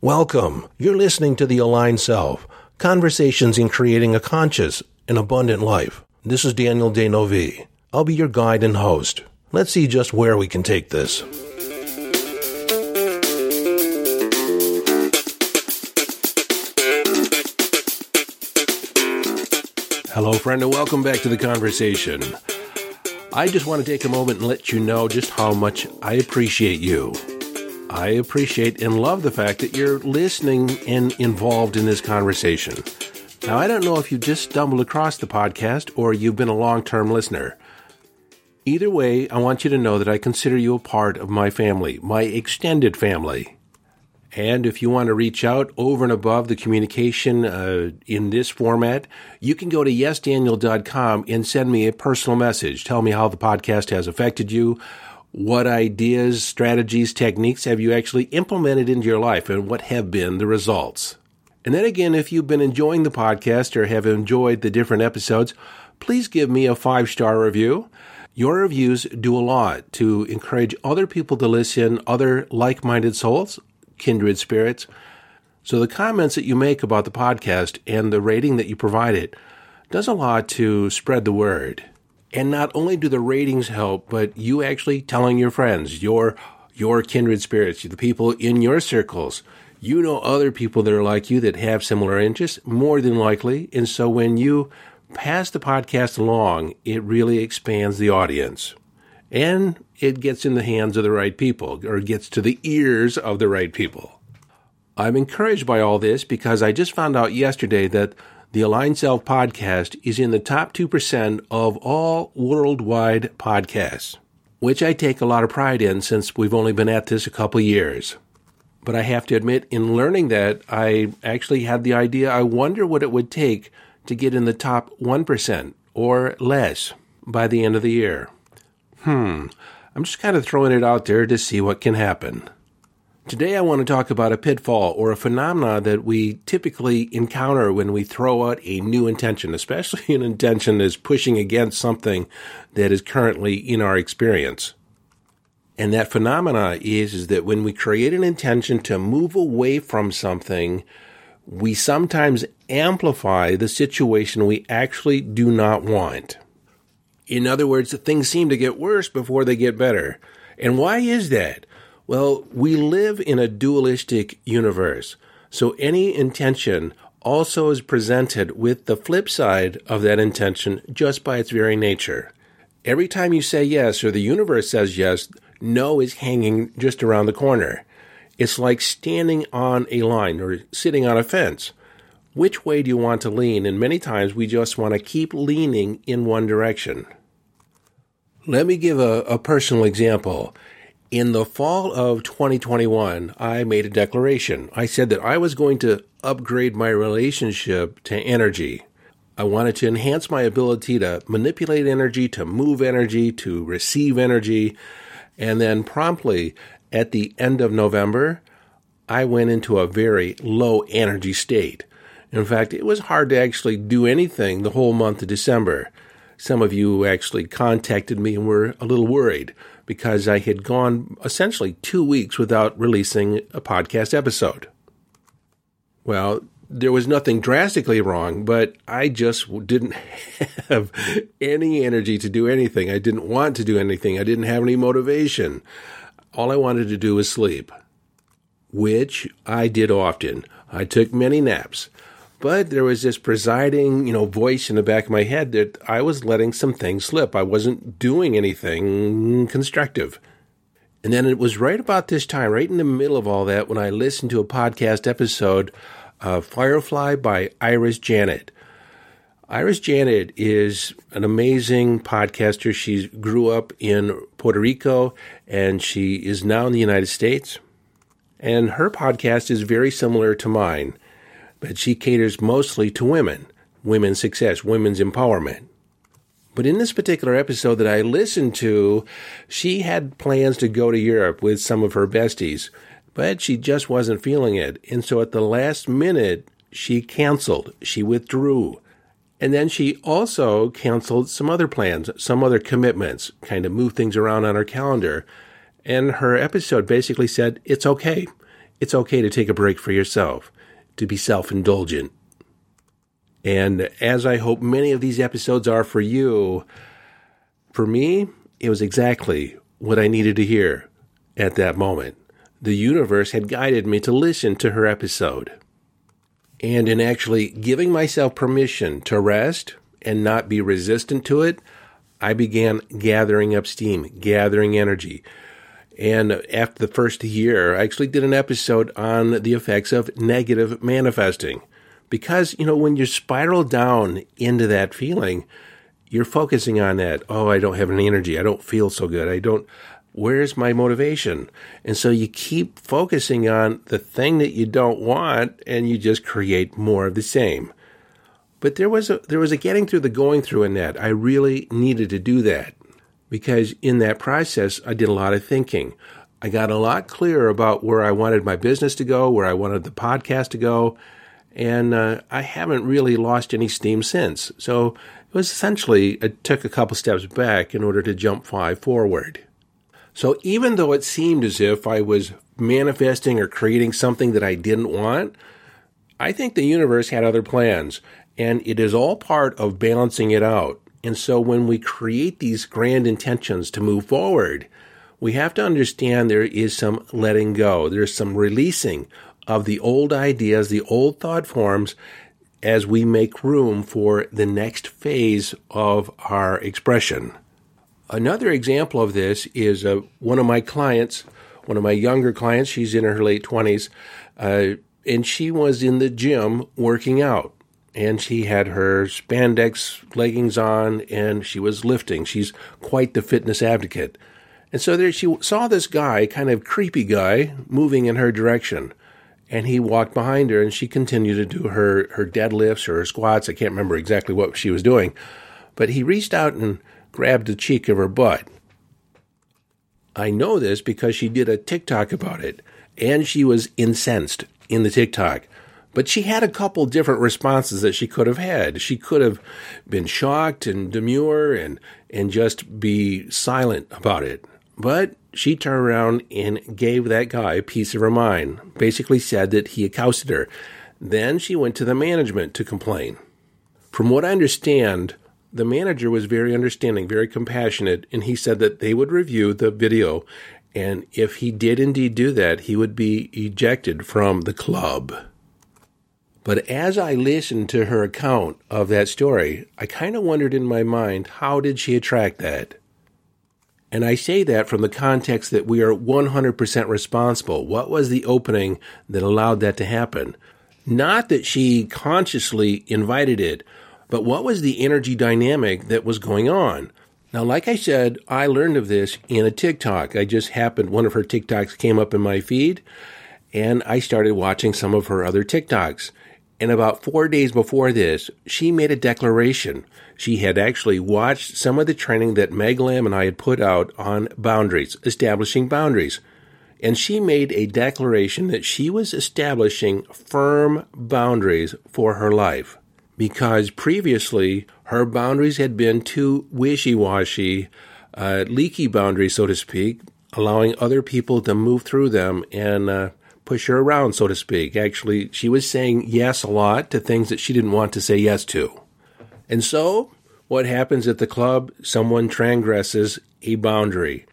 Welcome. You're listening to The Aligned Self Conversations in Creating a Conscious and Abundant Life. This is Daniel D'Neuville. I'll be your guide and host. Let's see just where we can take this. Hello, friend, and welcome back to the conversation. I just want to take a moment and let you know just how much I appreciate you. I appreciate and love the fact that you're listening and involved in this conversation. Now, I don't know if you just stumbled across the podcast or you've been a long term listener. Either way, I want you to know that I consider you a part of my family, my extended family. And if you want to reach out over and above the communication uh, in this format, you can go to yesdaniel.com and send me a personal message. Tell me how the podcast has affected you what ideas, strategies, techniques have you actually implemented into your life and what have been the results? And then again, if you've been enjoying the podcast or have enjoyed the different episodes, please give me a five star review. Your reviews do a lot to encourage other people to listen, other like minded souls, kindred spirits. So the comments that you make about the podcast and the rating that you provide it does a lot to spread the word. And not only do the ratings help, but you actually telling your friends, your your kindred spirits, the people in your circles, you know other people that are like you that have similar interests, more than likely. And so when you pass the podcast along, it really expands the audience. And it gets in the hands of the right people, or gets to the ears of the right people. I'm encouraged by all this because I just found out yesterday that the Aligned Self podcast is in the top 2% of all worldwide podcasts, which I take a lot of pride in since we've only been at this a couple years. But I have to admit, in learning that, I actually had the idea I wonder what it would take to get in the top 1% or less by the end of the year. Hmm, I'm just kind of throwing it out there to see what can happen. Today, I want to talk about a pitfall or a phenomena that we typically encounter when we throw out a new intention, especially an intention that is pushing against something that is currently in our experience. And that phenomena is, is that when we create an intention to move away from something, we sometimes amplify the situation we actually do not want. In other words, things seem to get worse before they get better. And why is that? Well, we live in a dualistic universe, so any intention also is presented with the flip side of that intention just by its very nature. Every time you say yes or the universe says yes, no is hanging just around the corner. It's like standing on a line or sitting on a fence. Which way do you want to lean? And many times we just want to keep leaning in one direction. Let me give a, a personal example. In the fall of 2021, I made a declaration. I said that I was going to upgrade my relationship to energy. I wanted to enhance my ability to manipulate energy, to move energy, to receive energy. And then promptly at the end of November, I went into a very low energy state. In fact, it was hard to actually do anything the whole month of December. Some of you actually contacted me and were a little worried because I had gone essentially two weeks without releasing a podcast episode. Well, there was nothing drastically wrong, but I just didn't have any energy to do anything. I didn't want to do anything. I didn't have any motivation. All I wanted to do was sleep, which I did often. I took many naps. But there was this presiding, you know, voice in the back of my head that I was letting some things slip. I wasn't doing anything constructive. And then it was right about this time, right in the middle of all that, when I listened to a podcast episode of Firefly by Iris Janet. Iris Janet is an amazing podcaster. She grew up in Puerto Rico and she is now in the United States. And her podcast is very similar to mine but she caters mostly to women, women's success, women's empowerment. But in this particular episode that I listened to, she had plans to go to Europe with some of her besties, but she just wasn't feeling it. And so at the last minute, she canceled, she withdrew. And then she also canceled some other plans, some other commitments, kind of moved things around on her calendar. And her episode basically said, it's okay. it's okay to take a break for yourself, to be self indulgent. And as I hope many of these episodes are for you, for me, it was exactly what I needed to hear at that moment. The universe had guided me to listen to her episode. And in actually giving myself permission to rest and not be resistant to it, I began gathering up steam, gathering energy. And after the first year, I actually did an episode on the effects of negative manifesting. Because, you know, when you spiral down into that feeling, you're focusing on that. Oh, I don't have any energy. I don't feel so good. I don't, where's my motivation? And so you keep focusing on the thing that you don't want and you just create more of the same. But there was a there was a getting through the going through in that. I really needed to do that because in that process I did a lot of thinking. I got a lot clearer about where I wanted my business to go, where I wanted the podcast to go, and uh, I haven't really lost any steam since. So it was essentially it took a couple steps back in order to jump five forward. So even though it seemed as if I was manifesting or creating something that I didn't want, I think the universe had other plans, and it is all part of balancing it out. And so when we create these grand intentions to move forward, we have to understand there is some letting go. There's some releasing of the old ideas, the old thought forms, as we make room for the next phase of our expression. Another example of this is uh, one of my clients, one of my younger clients. She's in her late 20s, uh, and she was in the gym working out. And she had her spandex leggings on and she was lifting. She's quite the fitness advocate. And so there she saw this guy, kind of creepy guy, moving in her direction. And he walked behind her and she continued to do her, her deadlifts or her squats. I can't remember exactly what she was doing. But he reached out and grabbed the cheek of her butt. I know this because she did a TikTok about it, and she was incensed in the TikTok. But she had a couple different responses that she could have had. She could have been shocked and demure and, and just be silent about it. But she turned around and gave that guy a piece of her mind, basically said that he accosted her. Then she went to the management to complain. From what I understand, the manager was very understanding, very compassionate, and he said that they would review the video. And if he did indeed do that, he would be ejected from the club. But as I listened to her account of that story, I kind of wondered in my mind, how did she attract that? And I say that from the context that we are 100% responsible. What was the opening that allowed that to happen? Not that she consciously invited it, but what was the energy dynamic that was going on? Now, like I said, I learned of this in a TikTok. I just happened, one of her TikToks came up in my feed, and I started watching some of her other TikToks. And about four days before this, she made a declaration. She had actually watched some of the training that Meg Lamb and I had put out on boundaries, establishing boundaries. And she made a declaration that she was establishing firm boundaries for her life because previously her boundaries had been too wishy washy, uh, leaky boundaries, so to speak, allowing other people to move through them and uh, push her around, so to speak. Actually, she was saying yes a lot to things that she didn't want to say yes to. And so, what happens at the club? Someone transgresses a boundary.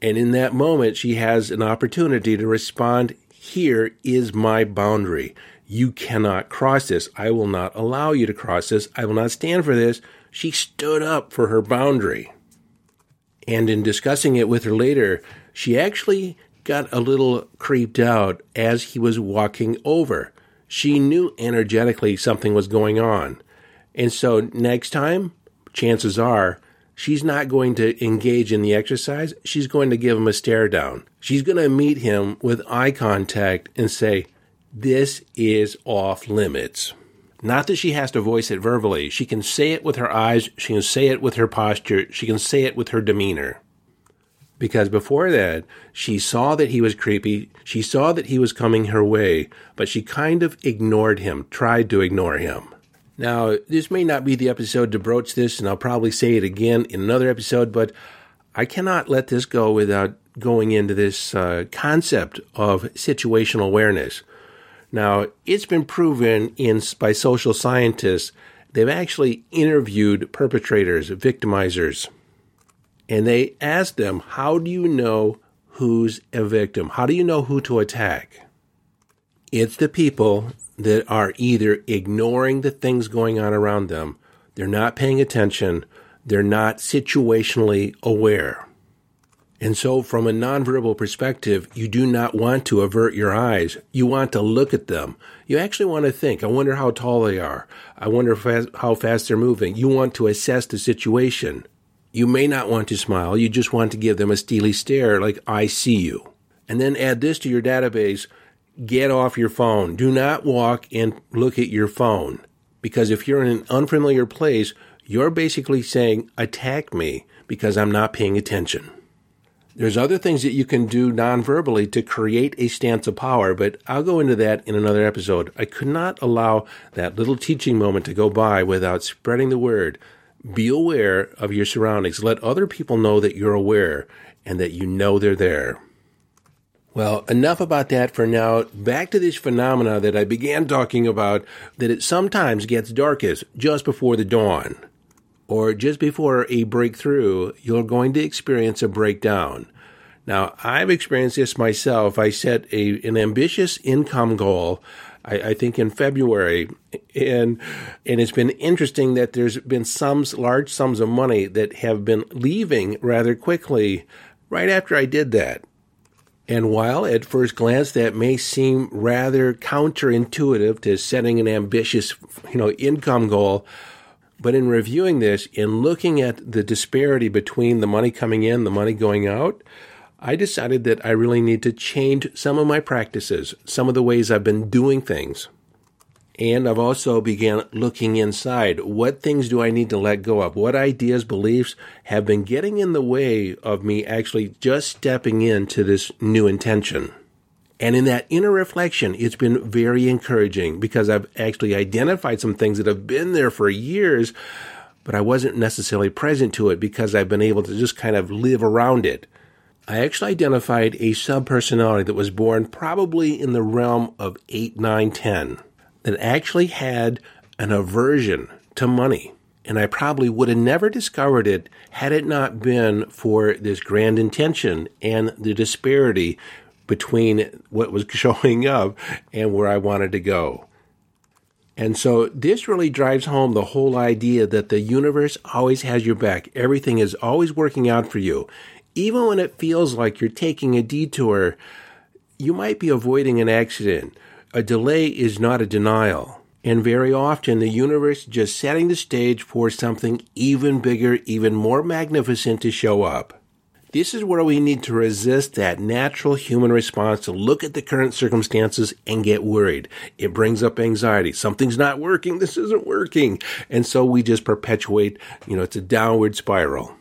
And in that moment, she has an opportunity to respond here is my boundary. You cannot cross this. I will not allow you to cross this. I will not stand for this. She stood up for her boundary. And in discussing it with her later, she actually got a little creeped out as he was walking over. She knew energetically something was going on. And so next time, chances are, she's not going to engage in the exercise. She's going to give him a stare down. She's going to meet him with eye contact and say, this is off limits. Not that she has to voice it verbally. She can say it with her eyes. She can say it with her posture. She can say it with her demeanor. Because before that, she saw that he was creepy. She saw that he was coming her way, but she kind of ignored him, tried to ignore him. Now, this may not be the episode to broach this, and I'll probably say it again in another episode, but I cannot let this go without going into this uh, concept of situational awareness. Now, it's been proven in by social scientists. They've actually interviewed perpetrators, victimizers, and they asked them, "How do you know who's a victim? How do you know who to attack?" It's the people that are either ignoring the things going on around them, they're not paying attention, they're not situationally aware. And so, from a nonverbal perspective, you do not want to avert your eyes. You want to look at them. You actually want to think, I wonder how tall they are. I wonder how fast they're moving. You want to assess the situation. You may not want to smile. You just want to give them a steely stare, like, I see you. And then add this to your database get off your phone. Do not walk and look at your phone. Because if you're in an unfamiliar place, you're basically saying, attack me because I'm not paying attention. There's other things that you can do non-verbally to create a stance of power, but I'll go into that in another episode. I could not allow that little teaching moment to go by without spreading the word. Be aware of your surroundings. Let other people know that you're aware and that you know they're there. Well, enough about that for now. Back to this phenomena that I began talking about that it sometimes gets darkest just before the dawn or just before a breakthrough, you're going to experience a breakdown. Now, I've experienced this myself. I set a, an ambitious income goal, I, I, think in February, and and it's been interesting that there's been sums, large sums of money that have been leaving rather quickly right after I did that. And while at first glance that may seem rather counterintuitive to setting an ambitious, you know, income goal, but in reviewing this, in looking at the disparity between the money coming in, the money going out, I decided that I really need to change some of my practices, some of the ways I've been doing things. And I've also began looking inside. What things do I need to let go of? What ideas, beliefs have been getting in the way of me actually just stepping into this new intention? And in that inner reflection, it's been very encouraging because I've actually identified some things that have been there for years, but I wasn't necessarily present to it because I've been able to just kind of live around it. I actually identified a subpersonality that was born probably in the realm of 8, 9, 10 that actually had an aversion to money. And I probably would have never discovered it had it not been for this grand intention and the disparity between what was showing up and where I wanted to go. And so this really drives home the whole idea that the universe always has your back. Everything is always working out for you. Even when it feels like you're taking a detour, you might be avoiding an accident. A delay is not a denial. And very often the universe is just setting the stage for something even bigger, even more magnificent to show up. This is where we need to resist that natural human response to look at the current circumstances and get worried. It brings up anxiety. Something's not working. This isn't working. And so we just perpetuate, you know, it's a downward spiral.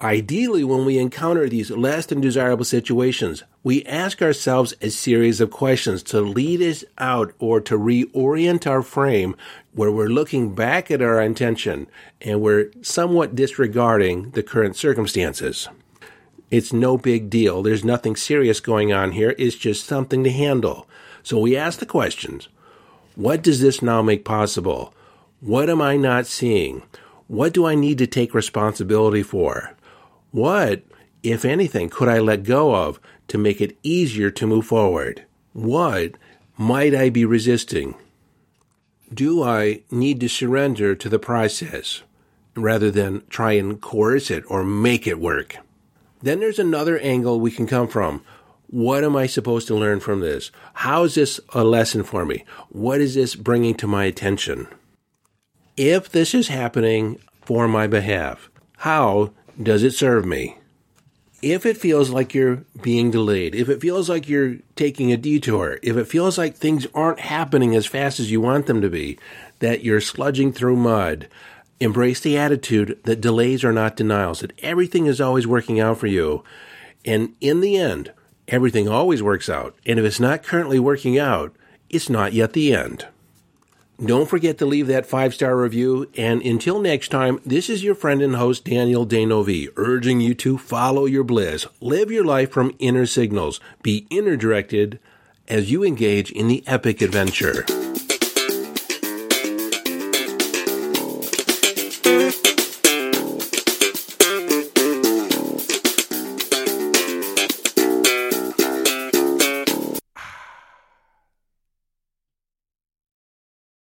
Ideally, when we encounter these less than desirable situations, we ask ourselves a series of questions to lead us out or to reorient our frame where we're looking back at our intention and we're somewhat disregarding the current circumstances. It's no big deal. There's nothing serious going on here. It's just something to handle. So we ask the questions What does this now make possible? What am I not seeing? What do I need to take responsibility for? What, if anything, could I let go of to make it easier to move forward? What might I be resisting? Do I need to surrender to the process rather than try and coerce it or make it work? Then there's another angle we can come from. What am I supposed to learn from this? How is this a lesson for me? What is this bringing to my attention? If this is happening for my behalf, how does it serve me? If it feels like you're being delayed, if it feels like you're taking a detour, if it feels like things aren't happening as fast as you want them to be, that you're sludging through mud, Embrace the attitude that delays are not denials, that everything is always working out for you. And in the end, everything always works out. And if it's not currently working out, it's not yet the end. Don't forget to leave that five star review. And until next time, this is your friend and host, Daniel D'Neuville, urging you to follow your bliss, live your life from inner signals, be inner directed as you engage in the epic adventure.